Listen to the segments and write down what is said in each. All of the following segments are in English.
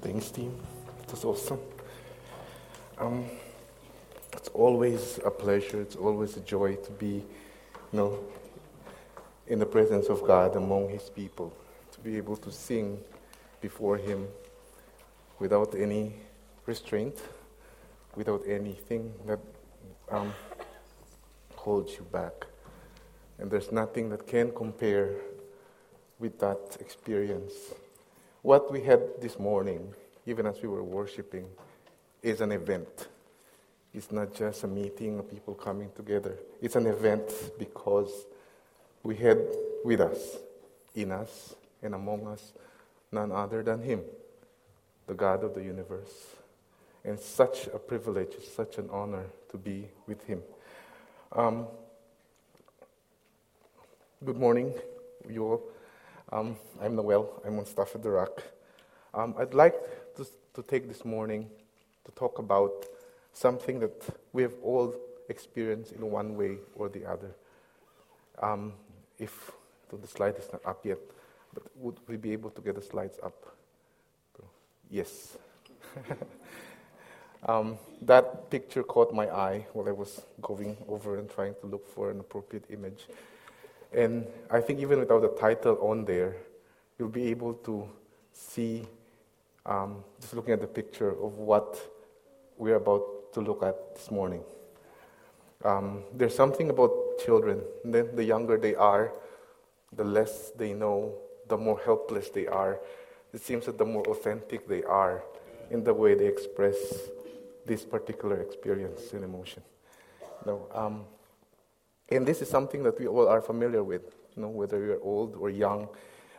Thanks, team. Was awesome. Um, it's always a pleasure. It's always a joy to be, you know, in the presence of God among His people. To be able to sing before Him without any restraint, without anything that um, holds you back. And there's nothing that can compare with that experience. What we had this morning, even as we were worshiping, is an event. It's not just a meeting of people coming together. It's an event because we had with us, in us, and among us, none other than Him, the God of the universe. And such a privilege, such an honor to be with Him. Um, good morning, you all. Um, I'm Noel. I'm on staff at the Rock. Um, I'd like to, to take this morning to talk about something that we have all experienced in one way or the other. Um, if so the slide is not up yet, but would we be able to get the slides up? Yes. um, that picture caught my eye while I was going over and trying to look for an appropriate image. And I think even without the title on there, you'll be able to see, um, just looking at the picture, of what we're about to look at this morning. Um, there's something about children. Then the younger they are, the less they know, the more helpless they are. It seems that the more authentic they are in the way they express this particular experience and emotion. No, um, and this is something that we all are familiar with, you know, whether are old or young,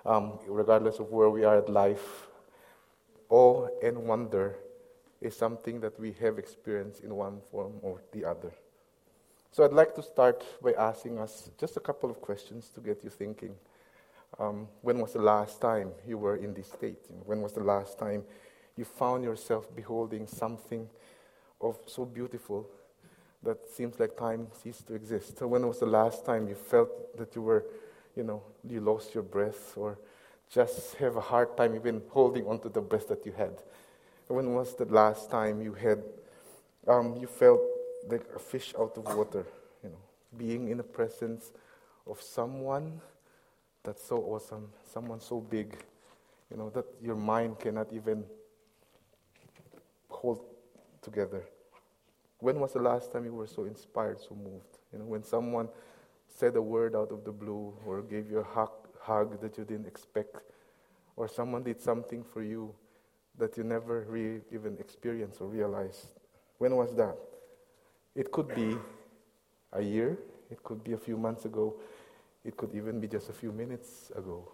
um, regardless of where we are at life. Awe and wonder is something that we have experienced in one form or the other. So I'd like to start by asking us just a couple of questions to get you thinking. Um, when was the last time you were in this state? When was the last time you found yourself beholding something of so beautiful that seems like time ceased to exist. So when was the last time you felt that you were, you know, you lost your breath or just have a hard time even holding on to the breath that you had? When was the last time you had, um, you felt like a fish out of water, you know, being in the presence of someone that's so awesome, someone so big, you know, that your mind cannot even hold together. When was the last time you were so inspired, so moved? You know, when someone said a word out of the blue or gave you a hug, hug that you didn't expect, or someone did something for you that you never really even experienced or realized. When was that? It could be a year, it could be a few months ago, it could even be just a few minutes ago.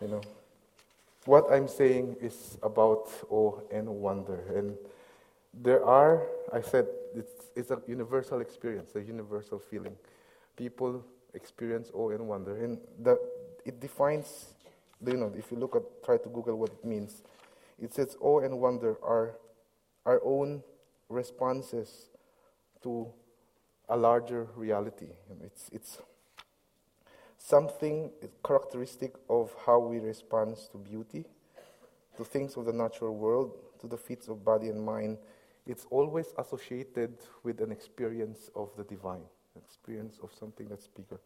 You know, what I'm saying is about awe and wonder. And there are, I said, it's, it's a universal experience, a universal feeling. People experience awe and wonder. And that, it defines, you know, if you look at, try to Google what it means, it says awe and wonder are our own responses to a larger reality. It's, it's something characteristic of how we respond to beauty, to things of the natural world, to the feats of body and mind, it's always associated with an experience of the divine, experience of something that's bigger.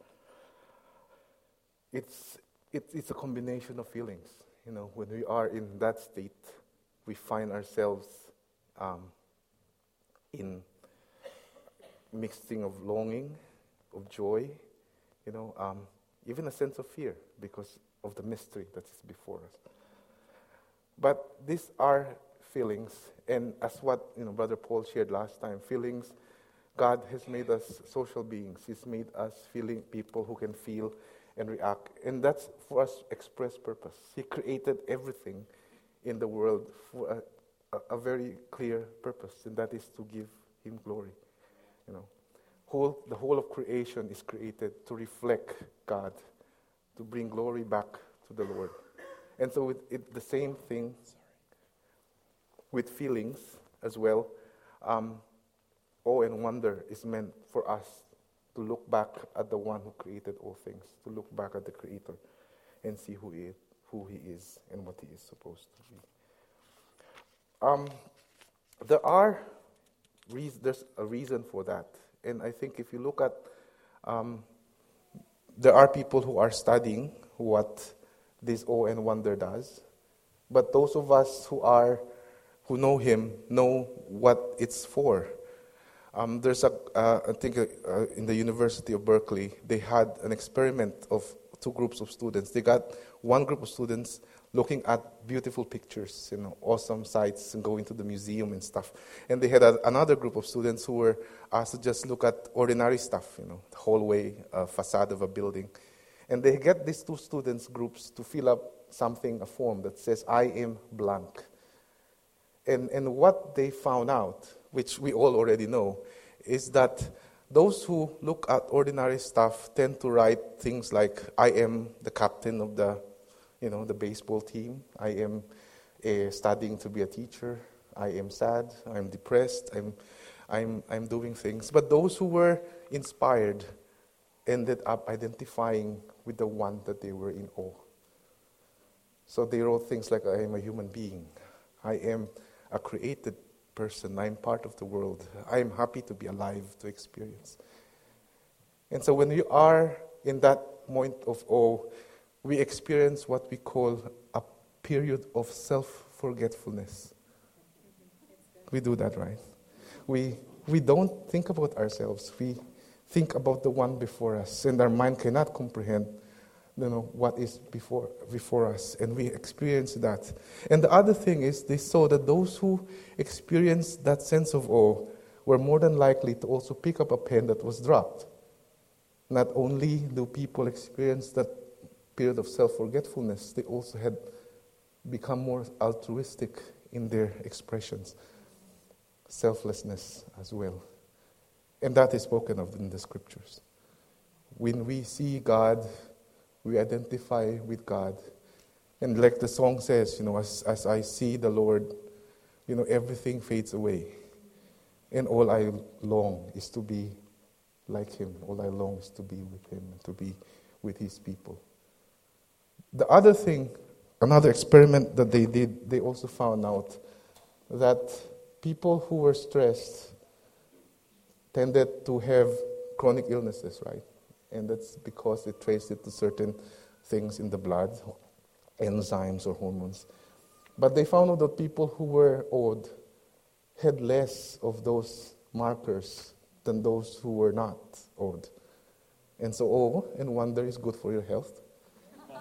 It's, it, it's a combination of feelings. You know, when we are in that state, we find ourselves um, in mixing of longing, of joy, you know, um, even a sense of fear because of the mystery that is before us. But these are feelings, and as what you know, Brother Paul shared last time, feelings. God has made us social beings. He's made us feeling people who can feel and react, and that's for us express purpose. He created everything in the world for a, a, very clear purpose, and that is to give Him glory. You know, whole the whole of creation is created to reflect God, to bring glory back to the Lord, and so it, it the same thing with feelings as well. Um, awe and wonder is meant for us to look back at the one who created all things, to look back at the Creator and see who he is. who he is and what he is supposed to be. Um, there are re- there's a reason for that, and I think if you look at um, there are people who are studying what this awe and wonder does, but those of us who are who know him know what it's for. Um, there's a, uh, I think uh, in the University of Berkeley, they had an experiment of two groups of students. They got one group of students looking at beautiful pictures, you know, awesome sights, and going to the museum and stuff. And they had a, another group of students who were asked to just look at ordinary stuff, you know, the hallway, uh, facade of a building. And they get these two students groups to fill up something, a form that says, I am blank. And, and what they found out, which we all already know, is that those who look at ordinary stuff tend to write things like, I am the captain of the you know, the baseball team. I am uh, studying to be a teacher. I am sad. I'm depressed. I'm, I'm, I'm doing things. But those who were inspired ended up identifying with the one that they were in awe. So they wrote things like, I am a human being. I am a created person. I'm part of the world. I am happy to be alive, to experience. And so when you are in that point of awe, we experience what we call a period of self forgetfulness. We do that, right? We, we don't think about ourselves. We think about the one before us, and our mind cannot comprehend you know, what is before, before us, and we experience that. And the other thing is, they saw that those who experienced that sense of awe were more than likely to also pick up a pen that was dropped. Not only do people experience that period of self forgetfulness, they also had become more altruistic in their expressions, selflessness as well. And that is spoken of in the scriptures. When we see God, we identify with God. And like the song says, you know, as, as I see the Lord, you know, everything fades away. And all I long is to be like Him. All I long is to be with Him, to be with His people. The other thing, another experiment that they did, they also found out that people who were stressed tended to have chronic illnesses, right? And that's because they traced it to certain things in the blood, enzymes or hormones. But they found out that people who were awed had less of those markers than those who were not awed. And so awe and wonder is good for your health.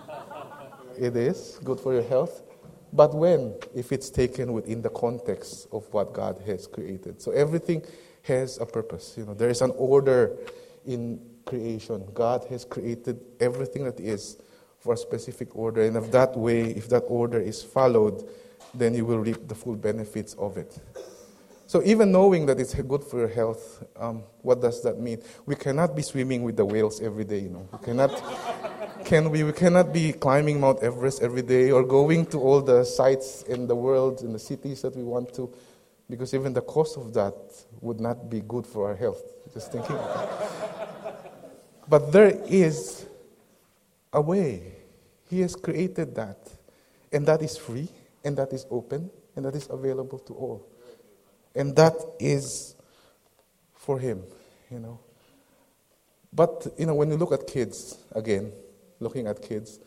It is good for your health. But when? If it's taken within the context of what God has created. So everything has a purpose. You know, there is an order in creation. God has created everything that is for a specific order. And if that way, if that order is followed, then you will reap the full benefits of it. So even knowing that it's good for your health, um, what does that mean? We cannot be swimming with the whales every day. You know, we cannot can we, we cannot be climbing Mount Everest every day or going to all the sites in the world, in the cities that we want to, because even the cost of that would not be good for our health. Just thinking. But there is a way. He has created that. And that is free, and that is open, and that is available to all. And that is for Him, you know. But, you know, when you look at kids, again, looking at kids.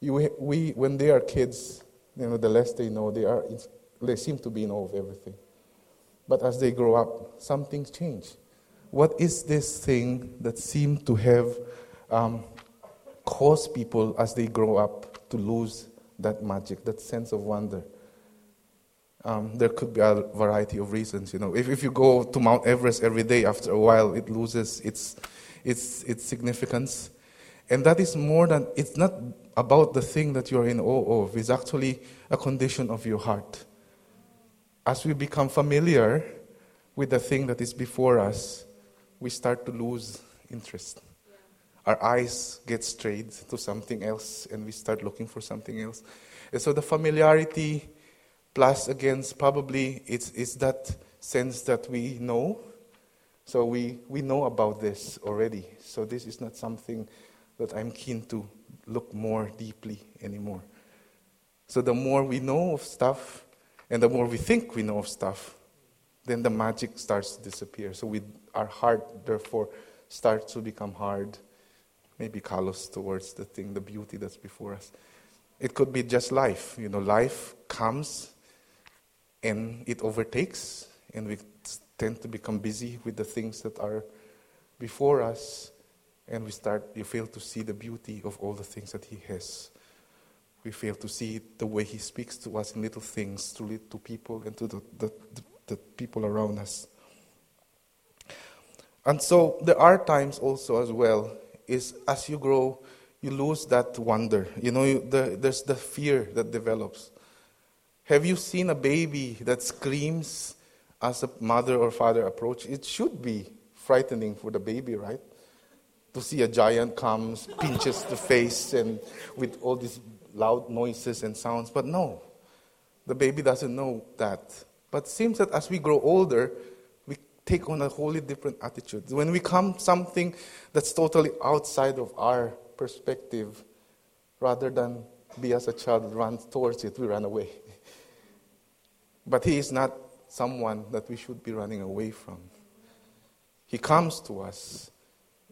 You, we, when they are kids, you know, the less they know, they, are, they seem to be in awe of everything. But as they grow up, some things change. What is this thing that seems to have um, caused people as they grow up to lose that magic, that sense of wonder? Um, there could be a variety of reasons. You know, if, if you go to Mount Everest every day, after a while, it loses its, its, its significance. And that is more than, it's not about the thing that you're in awe of, it's actually a condition of your heart. As we become familiar with the thing that is before us, we start to lose interest. Our eyes get strayed to something else, and we start looking for something else. And so the familiarity plus against probably it's, it's that sense that we know. So we, we know about this already. So this is not something that I'm keen to look more deeply anymore. So the more we know of stuff, and the more we think we know of stuff, then the magic starts to disappear. So we, our heart, therefore, starts to become hard, maybe callous towards the thing, the beauty that's before us. It could be just life. You know, life comes and it overtakes, and we tend to become busy with the things that are before us, and we start, you fail to see the beauty of all the things that He has. We fail to see the way He speaks to us in little things to to people and to the, the, the, the people around us. And so there are times also as well, is as you grow, you lose that wonder. You know, you, the, there's the fear that develops. Have you seen a baby that screams as a mother or father approach? It should be frightening for the baby, right? To see a giant comes, pinches the face, and with all these loud noises and sounds. But no, the baby doesn't know that. But it seems that as we grow older, we take on a wholly different attitude. When we come something that's totally outside of our perspective, rather than be as a child run towards it, we run away. but he is not someone that we should be running away from. He comes to us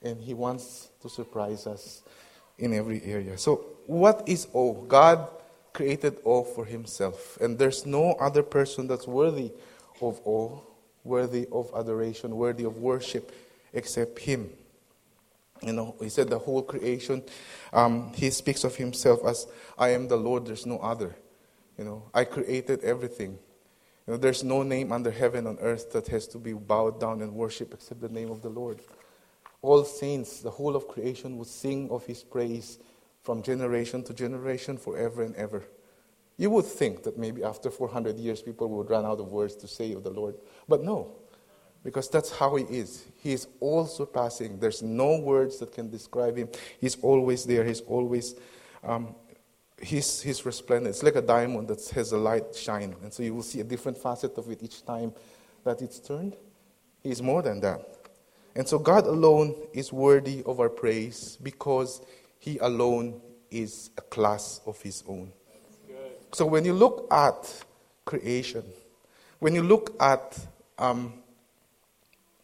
and he wants to surprise us in every area. So, what is awe? God created all for himself, and there's no other person that's worthy of all, worthy of adoration, worthy of worship except him. You know, he said the whole creation, um, he speaks of himself as, I am the Lord, there's no other. You know, I created everything. You know, there's no name under heaven on earth that has to be bowed down and worshiped except the name of the Lord. All saints, the whole of creation would sing of his praise from generation to generation, forever and ever. You would think that maybe after 400 years people would run out of words to say of the Lord. But no, because that's how he is. He is all surpassing. There's no words that can describe him. He's always there. He's always um, he's, he's resplendent. It's like a diamond that has a light shine. And so you will see a different facet of it each time that it's turned. He's more than that. And so God alone is worthy of our praise because he alone is a class of his own. So when you look at creation, when you look at um,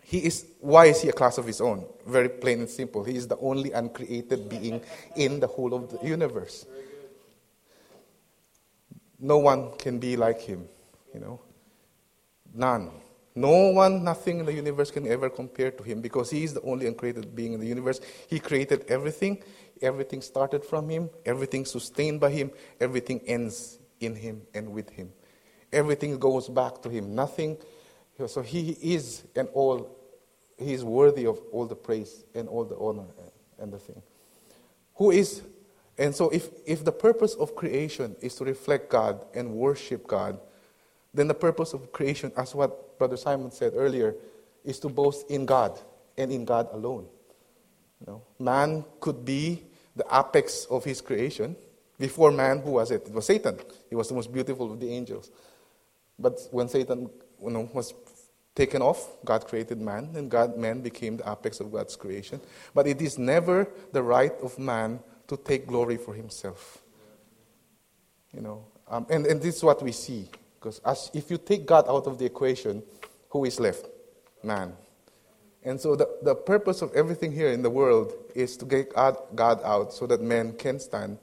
he is why is he a class of his own? Very plain and simple. He is the only uncreated being in the whole of the universe. No one can be like him, you know. None. No one, nothing in the universe can ever compare to him because he is the only uncreated being in the universe. He created everything. Everything started from him. Everything sustained by him. Everything ends in him and with him. Everything goes back to him. Nothing. So he is and all. He is worthy of all the praise and all the honor and the thing. Who is and so, if, if the purpose of creation is to reflect God and worship God, then the purpose of creation, as what Brother Simon said earlier, is to boast in God and in God alone. You know, man could be the apex of his creation. Before man, who was it? It was Satan. He was the most beautiful of the angels. But when Satan you know, was taken off, God created man, and God, man became the apex of God's creation. But it is never the right of man to take glory for himself. You know, um, and, and this is what we see. Because as, if you take God out of the equation, who is left? Man. And so the, the purpose of everything here in the world is to get God out so that man can stand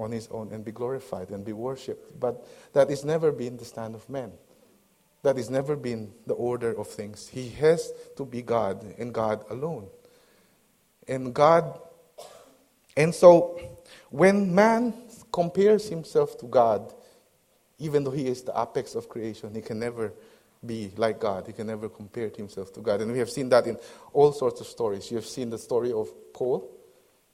on his own and be glorified and be worshipped. But that has never been the stand of man. That has never been the order of things. He has to be God and God alone. And God and so, when man compares himself to God, even though he is the apex of creation, he can never be like God. He can never compare himself to God. And we have seen that in all sorts of stories. You have seen the story of Paul.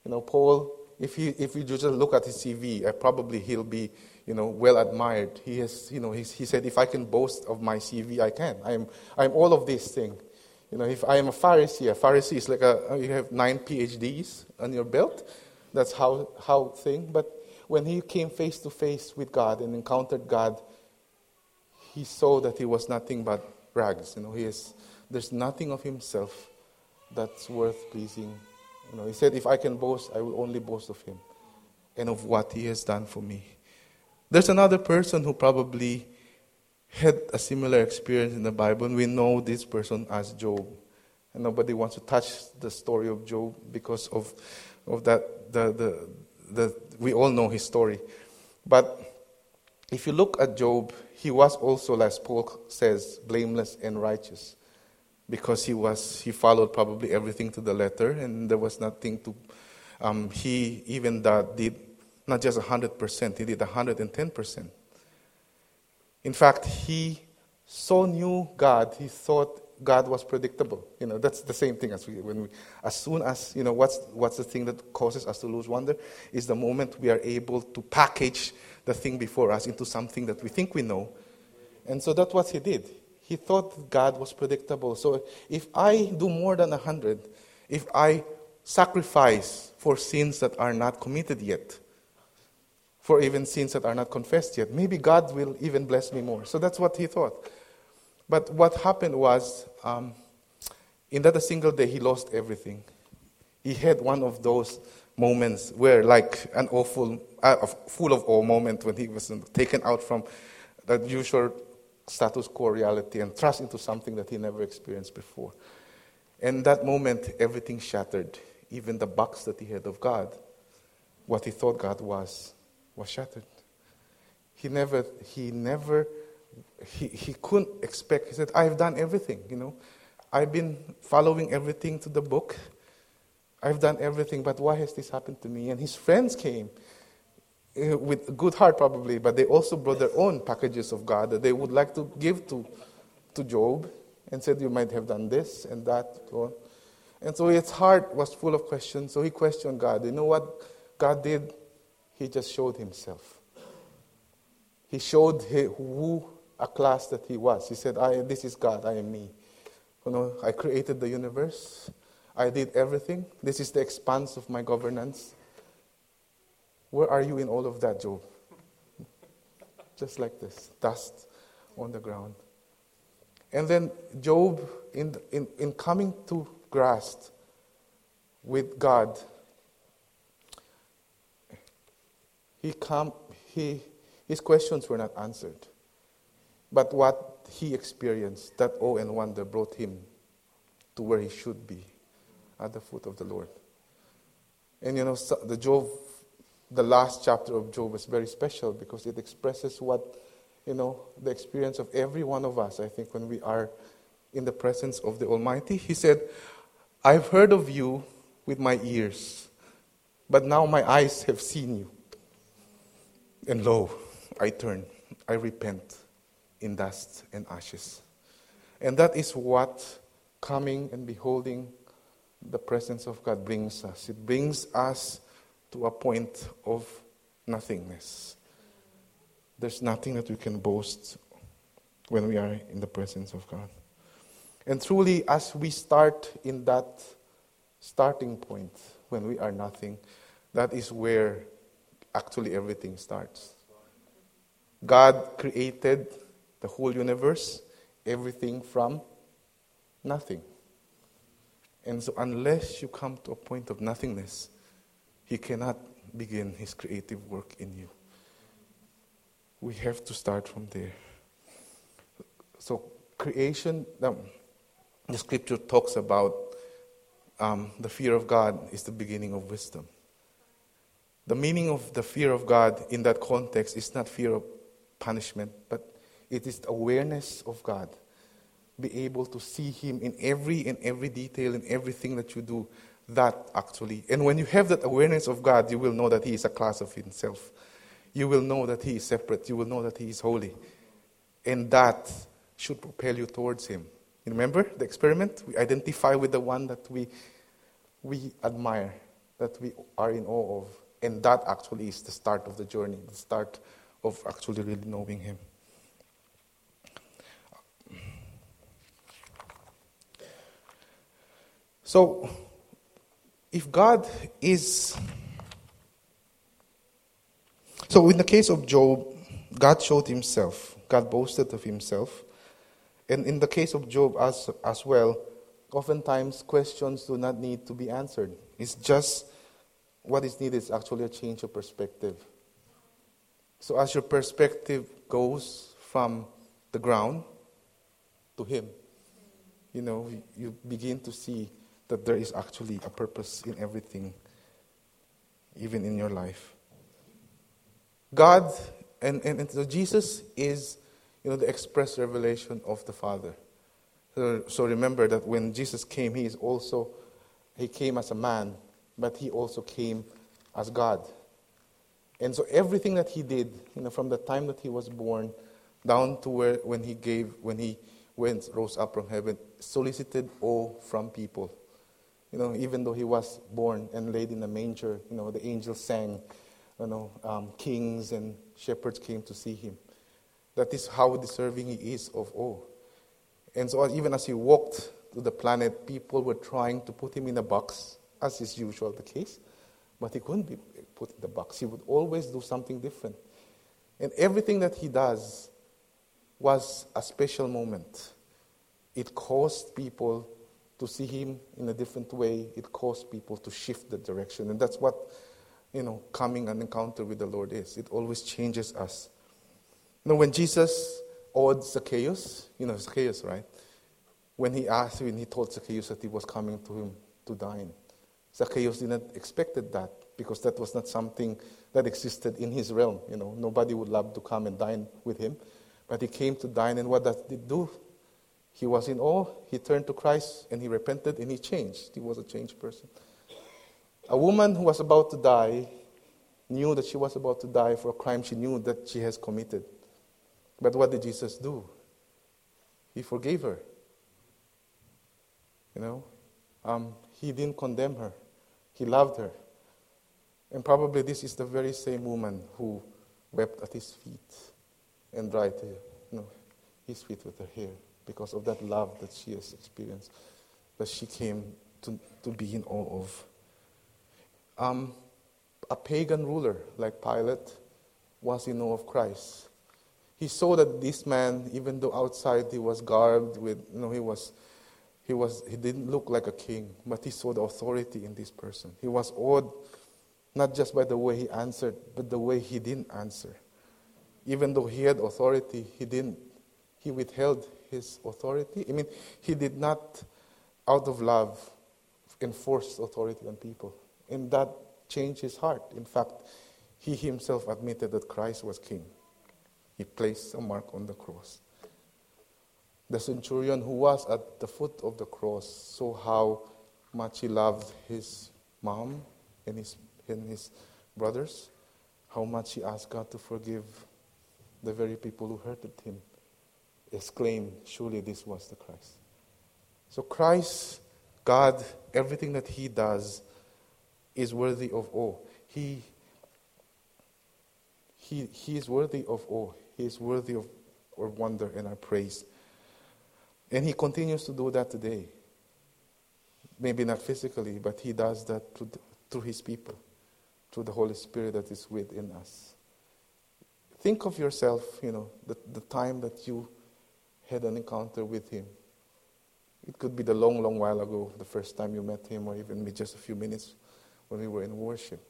You know, Paul, if, he, if you just look at his CV, uh, probably he'll be, you know, well admired. He has, you know, he said, if I can boast of my CV, I can. I'm, I'm all of these things. You know, if I am a Pharisee, a Pharisee is like a, you have nine PhDs on your belt. That's how, how thing. But when he came face to face with God and encountered God, he saw that he was nothing but rags. You know, he is, there's nothing of himself that's worth pleasing. You know, he said, if I can boast, I will only boast of him and of what he has done for me. There's another person who probably had a similar experience in the Bible, and we know this person as Job. And nobody wants to touch the story of Job because of, of that. The, the, the, we all know his story. But if you look at Job, he was also, as Paul says, blameless and righteous because he was he followed probably everything to the letter and there was nothing to um, he even that did not just 100% he did 110% in fact he so knew god he thought god was predictable you know that's the same thing as we when we as soon as you know what's what's the thing that causes us to lose wonder is the moment we are able to package the thing before us into something that we think we know and so that's what he did he thought God was predictable. So if I do more than 100, if I sacrifice for sins that are not committed yet, for even sins that are not confessed yet, maybe God will even bless me more. So that's what he thought. But what happened was, um, in that single day, he lost everything. He had one of those moments where, like an awful, uh, full of awe moment when he was taken out from that usual status quo reality and thrust into something that he never experienced before. And that moment, everything shattered. Even the box that he had of God, what he thought God was, was shattered. He never, he never, he, he couldn't expect. He said, I've done everything, you know. I've been following everything to the book. I've done everything, but why has this happened to me? And his friends came uh, with good heart probably, but they also brought their own packages of God that they would like to give to, to Job and said, You might have done this and that. And so his heart was full of questions. So he questioned God. You know what God did? He just showed himself. He showed who a class that he was. He said, I, This is God, I am me. You know, I created the universe. I did everything. This is the expanse of my governance. Where are you in all of that, Job? Just like this dust on the ground. And then Job, in, in, in coming to grasp with God, he come, he, his questions were not answered. But what he experienced, that awe and wonder, brought him to where he should be, at the foot of the Lord. And you know, the Job the last chapter of Job is very special because it expresses what, you know, the experience of every one of us, I think, when we are in the presence of the Almighty. He said, I've heard of you with my ears, but now my eyes have seen you. And lo, I turn, I repent in dust and ashes. And that is what coming and beholding the presence of God brings us. It brings us to a point of nothingness. There's nothing that we can boast when we are in the presence of God. And truly, as we start in that starting point, when we are nothing, that is where actually everything starts. God created the whole universe, everything from nothing. And so, unless you come to a point of nothingness, he cannot begin his creative work in you. We have to start from there. So, creation, um, the scripture talks about um, the fear of God is the beginning of wisdom. The meaning of the fear of God in that context is not fear of punishment, but it is the awareness of God. Be able to see Him in every and every detail, in everything that you do, that actually. And when you have that awareness of God, you will know that He is a class of Himself. You will know that He is separate. You will know that He is holy. And that should propel you towards Him. You remember the experiment? We identify with the one that we, we admire, that we are in awe of. And that actually is the start of the journey, the start of actually really knowing Him. So, if God is. So, in the case of Job, God showed himself, God boasted of himself. And in the case of Job as, as well, oftentimes questions do not need to be answered. It's just what is needed is actually a change of perspective. So as your perspective goes from the ground to Him, you know, you begin to see that there is actually a purpose in everything, even in your life. God and, and, and so Jesus is, you know, the express revelation of the Father. So, so remember that when Jesus came, he is also he came as a man, but he also came as God. And so everything that he did, you know, from the time that he was born down to where when he gave, when he went, rose up from heaven, solicited awe from people. You know, even though he was born and laid in a manger, you know, the angels sang, you know, um, kings and shepherds came to see him. That is how deserving he is of all. And so even as he walked to the planet, people were trying to put him in a box, as is usual the case. But he couldn't be put in the box. He would always do something different. And everything that he does was a special moment. It caused people to see him in a different way. It caused people to shift the direction. And that's what, you know, coming an encounter with the Lord is. It always changes us. You know, when Jesus awed Zacchaeus, you know, Zacchaeus, right? When he asked, when he told Zacchaeus that he was coming to him to dine, Zacchaeus didn't expected that because that was not something that existed in his realm. You know, nobody would love to come and dine with him. But he came to dine, and what did he do? He was in awe. He turned to Christ and he repented and he changed. He was a changed person. A woman who was about to die knew that she was about to die for a crime she knew that she has committed. But what did Jesus do? He forgave her. You know, um, he didn't condemn her. He loved her. And probably this is the very same woman who wept at his feet and dried you know, his feet with her hair because of that love that she has experienced, that she came to, to be in awe of. Um, a pagan ruler like Pilate was in awe of Christ. He saw that this man, even though outside he was garbed with, you know, he was, he was, he didn't look like a king, but he saw the authority in this person. He was awed not just by the way he answered, but the way he didn't answer. Even though he had authority, he didn't. He withheld his authority. I mean, he did not, out of love, enforce authority on people. And that changed his heart. In fact, he himself admitted that Christ was king. He placed a mark on the cross. The centurion who was at the foot of the cross saw how much he loved his mom and his and his brothers, how much he asked God to forgive the very people who hurted him, exclaimed, Surely this was the Christ. So, Christ, God, everything that he does is worthy of awe. He, he, he is worthy of awe. He is worthy of our wonder and our praise. And he continues to do that today. Maybe not physically, but he does that through his people through the Holy Spirit that is within us. Think of yourself, you know, the, the time that you had an encounter with Him. It could be the long, long while ago, the first time you met Him, or even just a few minutes when we were in worship.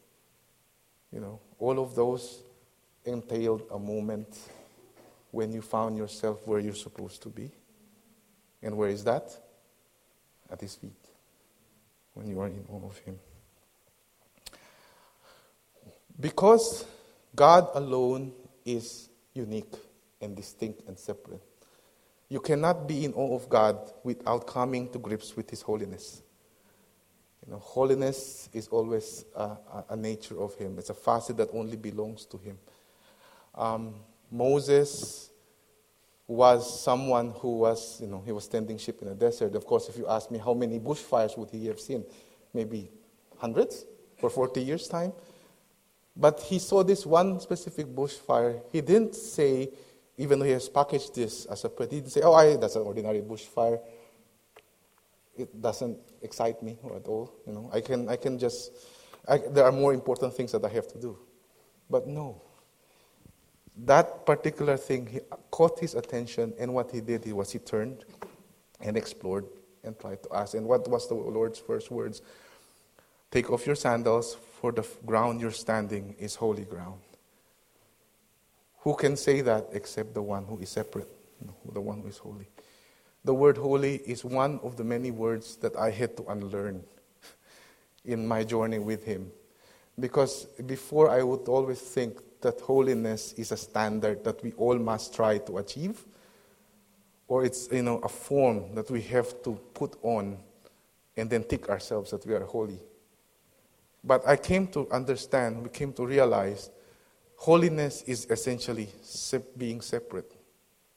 You know, all of those entailed a moment when you found yourself where you're supposed to be. And where is that? At His feet, when you are in awe of Him. Because God alone is unique and distinct and separate. You cannot be in awe of God without coming to grips with His holiness. You know, holiness is always a, a, nature of Him. It's a facet that only belongs to Him. Um, Moses was someone who was, you know, he was tending sheep in a desert. Of course, if you ask me how many bushfires would he have seen, maybe hundreds for 40 years' time. But he saw this one specific bushfire. He didn't say, even though he has packaged this as a pet, he didn't say, oh, I, that's an ordinary bushfire. It doesn't excite me at all. You know, I can, I can just, I, there are more important things that I have to do. But no. That particular thing he caught his attention, and what he did was he turned and explored and tried to ask. And what was the Lord's first words? Take off your sandals, for the ground you're standing is holy ground. Who can say that except the one who is separate, the one who is holy? The word holy is one of the many words that I had to unlearn in my journey with Him. Because before I would always think that holiness is a standard that we all must try to achieve, or it's you know, a form that we have to put on and then tick ourselves that we are holy. But I came to understand, we came to realize holiness is essentially being separate,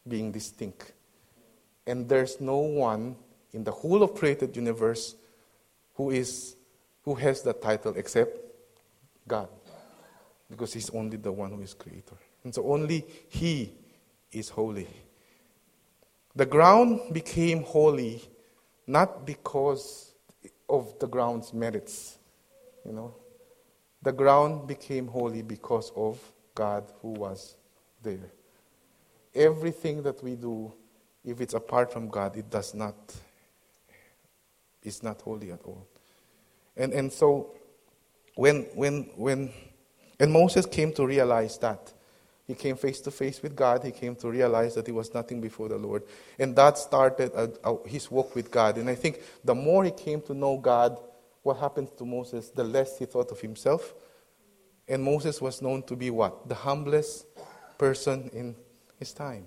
being distinct. And there's no one in the whole of created universe who is who has that title except God. Because he's only the one who is creator. And so only he is holy. The ground became holy not because of the ground's merits, you know. The ground became holy because of God who was there. Everything that we do if it's apart from God, it does not, it's not holy at all. And, and so, when, when, when, and Moses came to realize that, he came face to face with God. He came to realize that he was nothing before the Lord. And that started a, a, his walk with God. And I think the more he came to know God, what happened to Moses, the less he thought of himself. And Moses was known to be what? The humblest person in his time.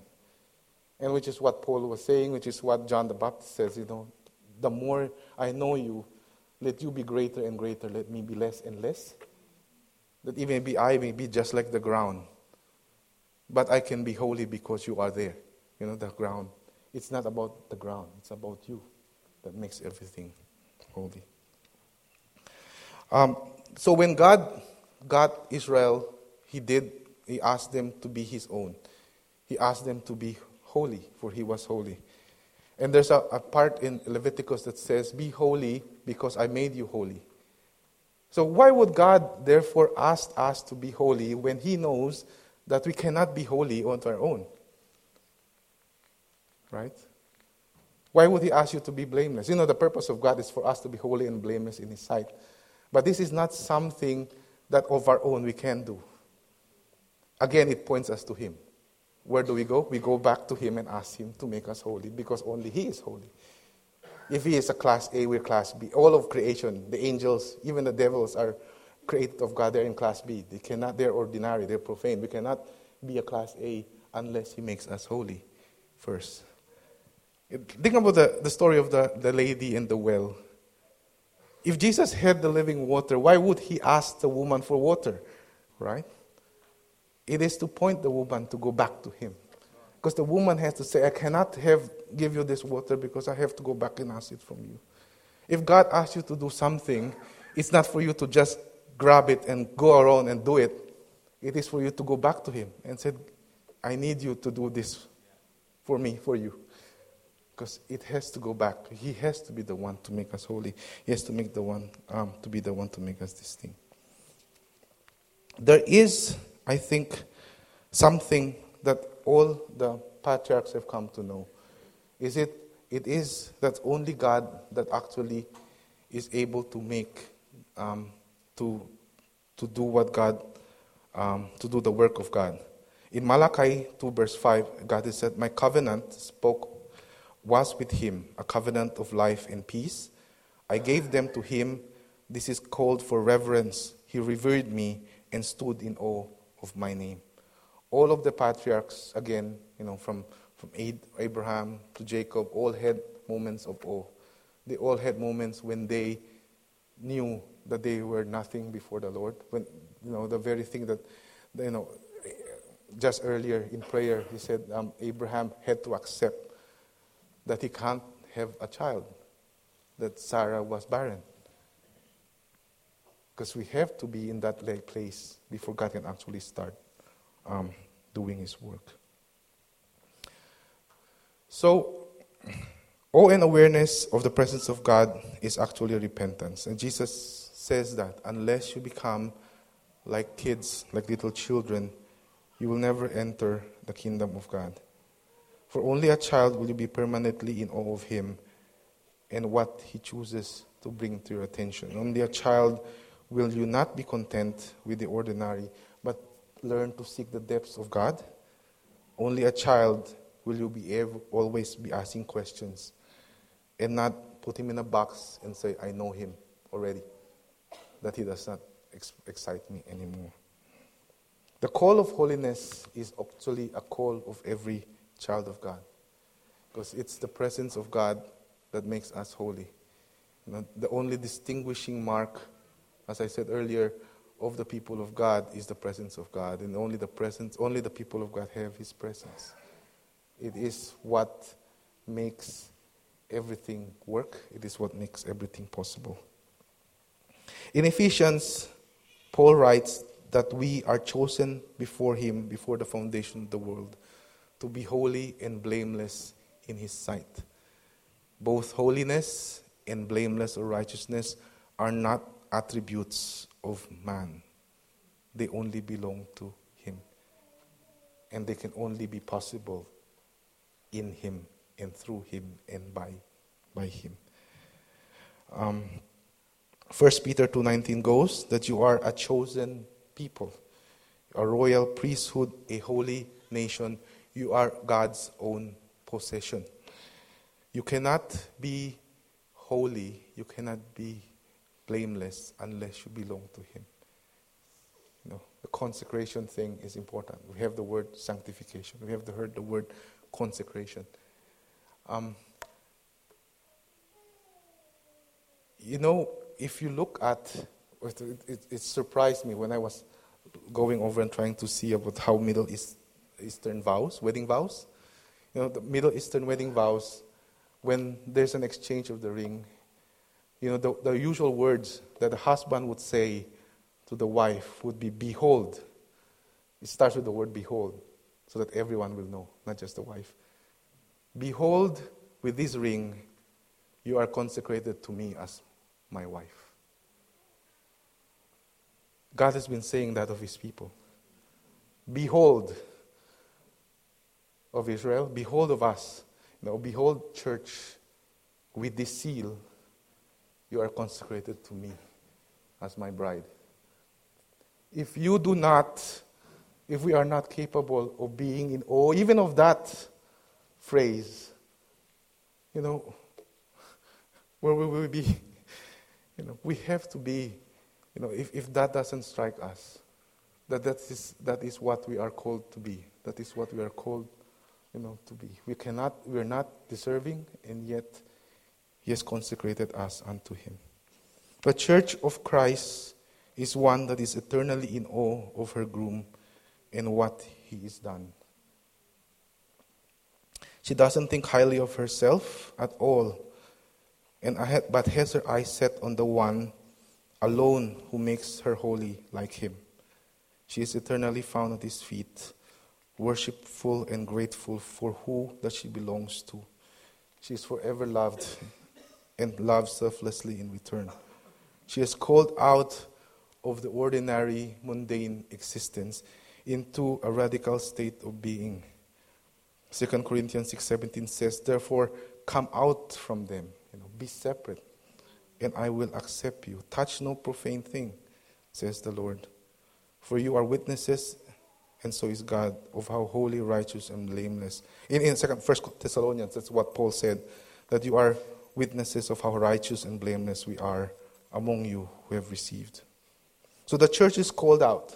And which is what Paul was saying, which is what John the Baptist says, you know, the more I know you, let you be greater and greater, let me be less and less. That even be I may be just like the ground. But I can be holy because you are there. You know, the ground. It's not about the ground, it's about you that makes everything holy. Um, so when God got Israel, He did, He asked them to be His own. He asked them to be holy, for he was holy. And there's a, a part in Leviticus that says, Be holy because I made you holy. So, why would God therefore ask us to be holy when He knows that we cannot be holy on our own? Right? Why would He ask you to be blameless? You know, the purpose of God is for us to be holy and blameless in His sight. But this is not something that of our own we can do. Again, it points us to Him. Where do we go? We go back to Him and ask Him to make us holy because only He is holy. If He is a class A, we're class B. All of creation, the angels, even the devils are created of God. They're in class B. They cannot, they're ordinary, they're profane. We cannot be a class A unless He makes us holy first. Think about the, the story of the, the lady in the well. If Jesus had the living water, why would He ask the woman for water? Right? It is to point the woman to go back to him. Because the woman has to say, I cannot have give you this water because I have to go back and ask it from you. If God asks you to do something, it's not for you to just grab it and go around and do it. It is for you to go back to Him and say, I need you to do this for me, for you. Because it has to go back. He has to be the one to make us holy. He has to make the one um, to be the one to make us distinct. There is I think something that all the patriarchs have come to know is it it is that only God that actually is able to make um, to to do what God um, to do the work of God. In Malachi 2 verse 5, God has said, My covenant spoke was with him, a covenant of life and peace. I gave them to him. This is called for reverence. He revered me and stood in awe of my name. All of the patriarchs, again, you know, from, from Abraham to Jacob, all had moments of awe. They all had moments when they knew that they were nothing before the Lord. When, you know, the very thing that, you know, just earlier in prayer, he said um, Abraham had to accept that he can't have a child, that Sarah was barren. Because we have to be in that place before God can actually start um, doing His work. So, awe and awareness of the presence of God is actually repentance. And Jesus says that unless you become like kids, like little children, you will never enter the kingdom of God. For only a child will you be permanently in awe of Him and what He chooses to bring to your attention. Only a child will you not be content with the ordinary, but learn to seek the depths of God. Only a child will you be always be asking questions and not put him in a box and say, I know him already. That he does not ex- excite me anymore. The call of holiness is actually a call of every child of God because it's the presence of God that makes us holy. The only distinguishing mark, as I said earlier, of the people of God is the presence of God, and only the presence, only the people of God have His presence. It is what makes everything work. It is what makes everything possible. In Ephesians, Paul writes that we are chosen before Him, before the foundation of the world, to be holy and blameless in His sight. Both holiness and blameless or righteousness are not attributes of man, they only belong to Him. And they can only be possible in Him and through Him and by, by Him. Um, 1 Peter 2:19 goes that you are a chosen people, a royal priesthood, a holy nation. You are God's own possession. You cannot be holy, you cannot be blameless unless you belong to Him. You know, the consecration thing is important. We have the word sanctification. We have heard the word consecration. Um, you know, if you look at, it, it, it, surprised me when I was going over and trying to see about how Middle East, Eastern vows, wedding vows. You know, the Middle Eastern wedding vows, when there's an exchange of the ring, you know, the, the usual words that the husband would say to the wife would be, Behold. It starts with the word behold, so that everyone will know, not just the wife. Behold, with this ring, you are consecrated to me as my wife. God has been saying that of his people. Behold, of Israel, behold of us. Now, behold, church, with this seal, you are consecrated to me as my bride. If you do not, if we are not capable of being in awe, even of that phrase, you know, where will we be? You know, we have to be, you know, if, if that doesn't strike us, that that is, that is what we are called to be. That is what we are called, you know, to be. We cannot, we are not deserving, and yet He has consecrated us unto Him. The church of Christ is one that is eternally in awe of her groom and what he has done. She doesn't think highly of herself at all, and but has her eyes set on the one alone who makes her holy like him. She is eternally found at his feet, worshipful and grateful for who that she belongs to. She is forever loved and loved selflessly in return. She is called out of the ordinary, mundane existence into a radical state of being. 2 Corinthians 6:17 says, "Therefore, come out from them, you know, be separate, and I will accept you. Touch no profane thing," says the Lord. For you are witnesses, and so is God, of how holy, righteous, and blameless. In, in second, First Thessalonians, that's what Paul said, that you are witnesses of how righteous and blameless we are among you who have received. So the church is called out,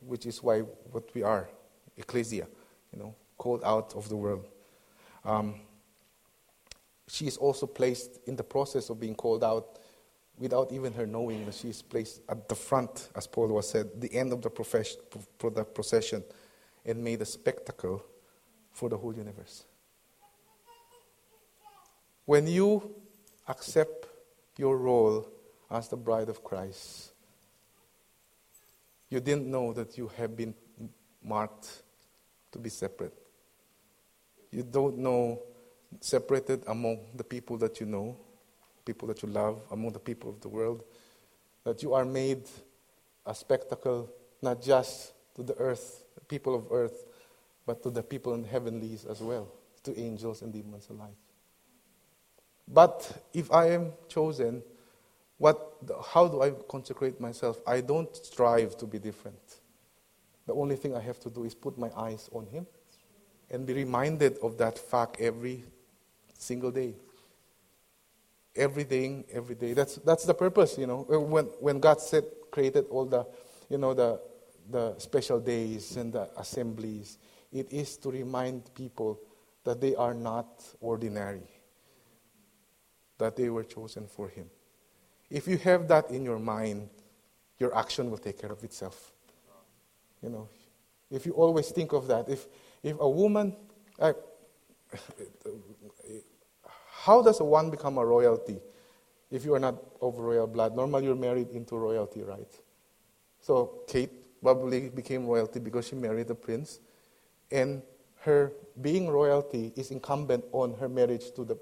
which is why what we are, ecclesia, you know, called out of the world. Um, she is also placed in the process of being called out without even her knowing that she is placed at the front, as Paul was said, the end of the, the procession, and made a spectacle for the whole universe. When you accept your role as the bride of Christ, you didn't know that you have been marked to be separate. You don't know, separated among the people that you know, people that you love, among the people of the world, that you are made a spectacle not just to the earth, the people of earth, but to the people in the heavenlies as well, to angels and demons alike. But if I am chosen, what, how do I consecrate myself? I don't strive to be different. The only thing I have to do is put my eyes on Him and be reminded of that fact every single day. Everything, every day. That's, that's the purpose, you know. When, when God said, created all the, you know, the, the special days and the assemblies, it is to remind people that they are not ordinary, that they were chosen for Him. If you have that in your mind, your action will take care of itself. You know, if you always think of that, if, if a woman, uh, how does one become a royalty if you are not of royal blood? Normally, you're married into royalty, right? So Kate probably became royalty because she married a prince, and her being royalty is incumbent on her marriage to the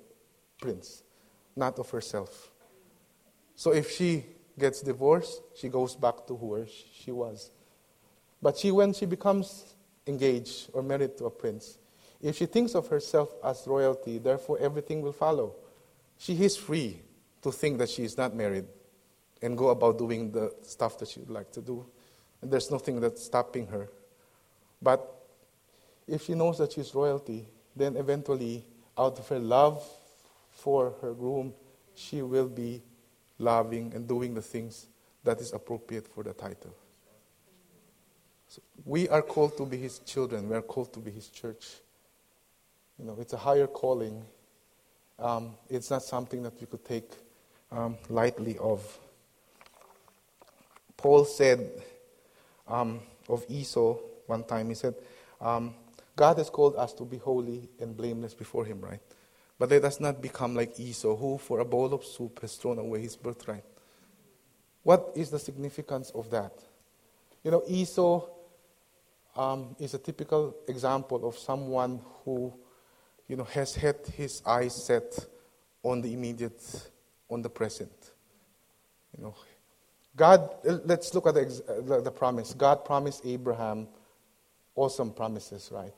prince, not of herself. So if she gets divorced, she goes back to where she was. But she, when she becomes engaged or married to a prince, if she thinks of herself as royalty, therefore everything will follow. She is free to think that she is not married and go about doing the stuff that she would like to do. And there's nothing that's stopping her. But if she knows that she's royalty, then eventually, out of her love for her groom, she will be loving and doing the things that is appropriate for the title. So we are called to be his children. We are called to be his church. You know, it's a higher calling. Um, it's not something that we could take um, lightly of. Paul said um, of Esau one time, he said, um, God has called us to be holy and blameless before him, right? But let us not become like Esau, who for a bowl of soup has thrown away his birthright. What is the significance of that? You know, Esau um, is a typical example of someone who, you know, has had his eyes set on the immediate, on the present. You know, God. Uh, let's look at the, uh, the, the promise. God promised Abraham awesome promises, right?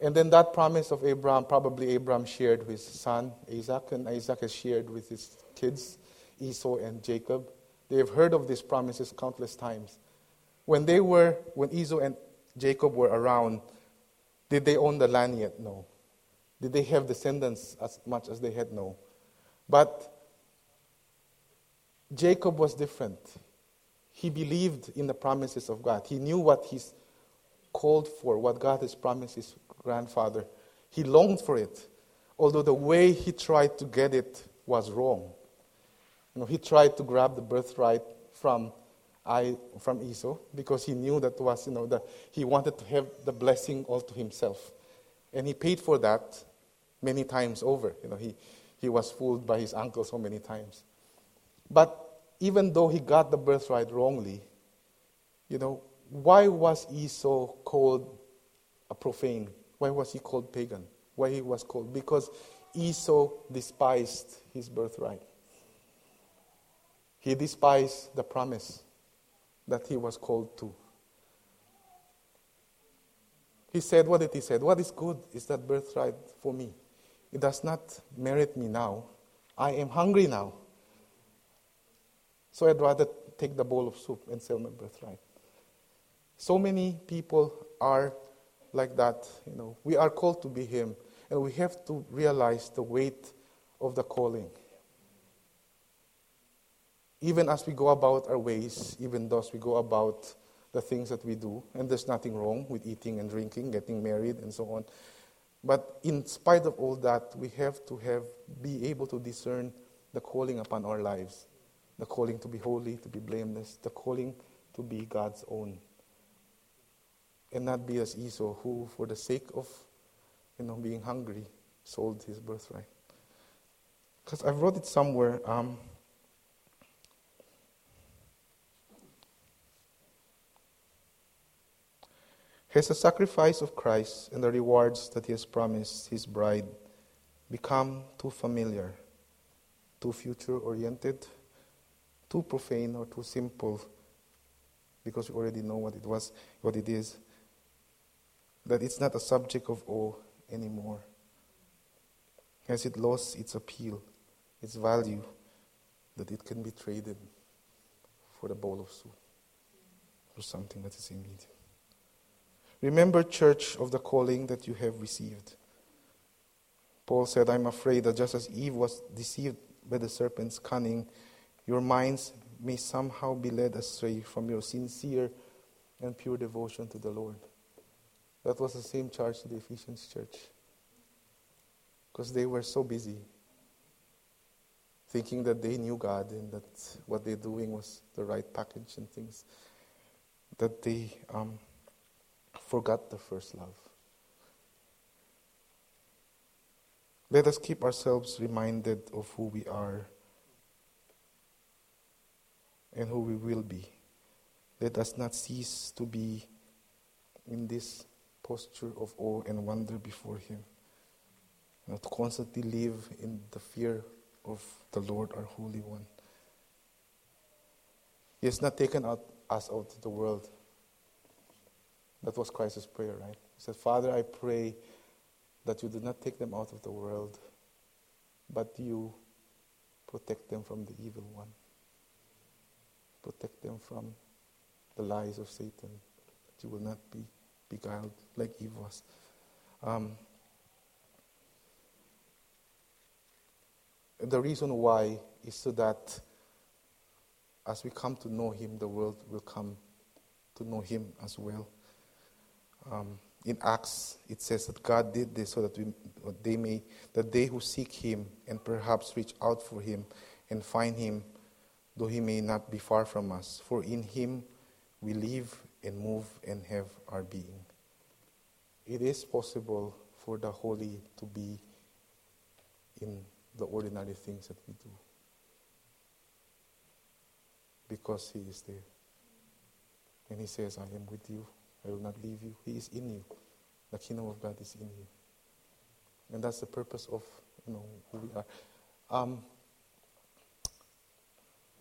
And then that promise of Abraham, probably Abraham shared with his son Isaac, and Isaac has shared with his kids, Esau and Jacob. They have heard of these promises countless times. When they were, when Esau and Jacob were around, did they own the land yet? No. Did they have descendants as much as they had? No. But Jacob was different. He believed in the promises of God. He knew what he's called for, what God has promised his grandfather. He longed for it, although the way he tried to get it was wrong. You know, he tried to grab the birthright from I from Esau because he knew that was you know that he wanted to have the blessing all to himself, and he paid for that many times over. You know he he was fooled by his uncle so many times, but even though he got the birthright wrongly, you know why was Esau called a profane? Why was he called pagan? Why he was called because Esau despised his birthright. He despised the promise that he was called to. He said, What did he say? What is good is that birthright for me. It does not merit me now. I am hungry now. So I'd rather take the bowl of soup and sell my birthright. So many people are like that. You know, we are called to be Him, and we have to realize the weight of the calling even as we go about our ways, even though as we go about the things that we do, and there's nothing wrong with eating and drinking, getting married, and so on. But in spite of all that, we have to have be able to discern the calling upon our lives, the calling to be holy, to be blameless, the calling to be God's own, and not be as Esau, who, for the sake of, you know, being hungry, sold his birthright. Because I wrote it somewhere. Um, Has the sacrifice of Christ and the rewards that he has promised his bride become too familiar, too future oriented, too profane, or too simple because we already know what it was, what it is? That it's not a subject of awe anymore. Has it lost its appeal, its value, that it can be traded for the bowl of soup, or something that is immediate? Remember, church, of the calling that you have received. Paul said, I'm afraid that just as Eve was deceived by the serpent's cunning, your minds may somehow be led astray from your sincere and pure devotion to the Lord. That was the same charge to the Ephesians church. Because they were so busy thinking that they knew God and that what they're doing was the right package and things, that they um, forgot the first love. Let us keep ourselves reminded of who we are and who we will be. Let us not cease to be in this posture of awe and wonder before Him. Know, to constantly live in the fear of the Lord, our Holy One. He has not taken out, us out of the world. That was Christ's prayer, right? He said, Father, I pray that you do not take them out of the world, but you protect them from the evil one. Protect them from the lies of Satan, that you will not be beguiled like Eve was. Um, the reason why is so that as we come to know Him, the world will come to know Him as well. Um, in Acts, it says that God did this so that we, they may, that they who seek Him and perhaps reach out for Him and find Him, though He may not be far from us. For in Him we live and move and have our being. It is possible for the holy to be in the ordinary things that we do because He is there. And He says, I am with you. I will not leave you. He is in you. The kingdom of God is in you. And that's the purpose of you know who we are. Um,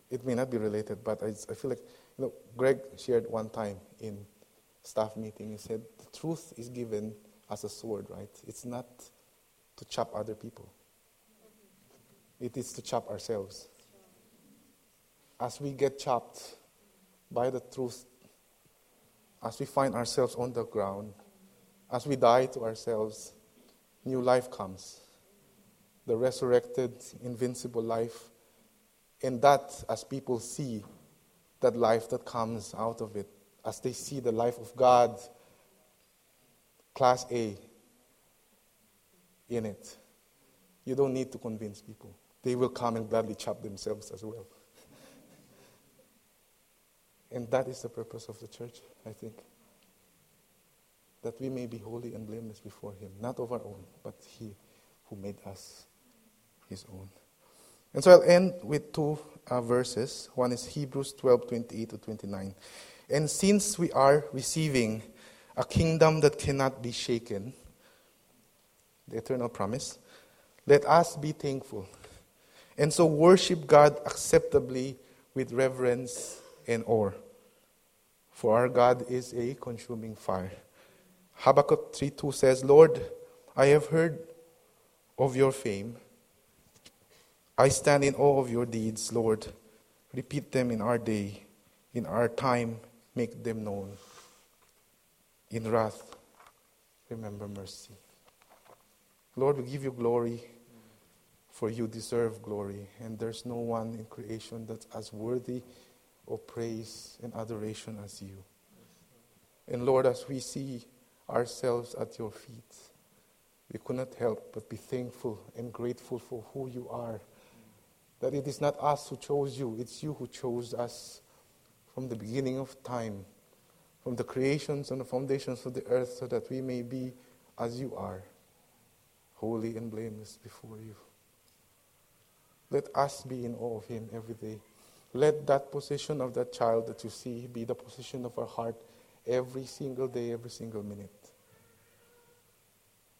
it may not be related, but I, I feel like you know Greg shared one time in staff meeting. He said the truth is given as a sword, right? It's not to chop other people. It is to chop ourselves. As we get chopped by the truth as we find ourselves on the ground, as we die to ourselves, new life comes. The resurrected, invincible life. And that, as people see that life that comes out of it, as they see the life of God, class A, in it, you don't need to convince people. They will come and gladly chop themselves as well. And that is the purpose of the church, I think. That we may be holy and blameless before Him, not of our own, but He who made us His own. And so I'll end with two uh, verses. One is Hebrews 12 28 to 29. And since we are receiving a kingdom that cannot be shaken, the eternal promise, let us be thankful. And so worship God acceptably with reverence and awe. For our God is a consuming fire. Habakkuk 3 2 says, Lord, I have heard of your fame. I stand in awe of your deeds, Lord. Repeat them in our day, in our time, make them known. In wrath, remember mercy. Lord, we give you glory, for you deserve glory, and there's no one in creation that's as worthy of praise and adoration as you. And Lord, as we see ourselves at your feet, we could not help but be thankful and grateful for who you are. That it is not us who chose you, it's you who chose us from the beginning of time, from the creations and the foundations of the earth, so that we may be as you are, holy and blameless before you. Let us be in awe of him every day. Let that position of that child that you see be the position of our heart every single day, every single minute.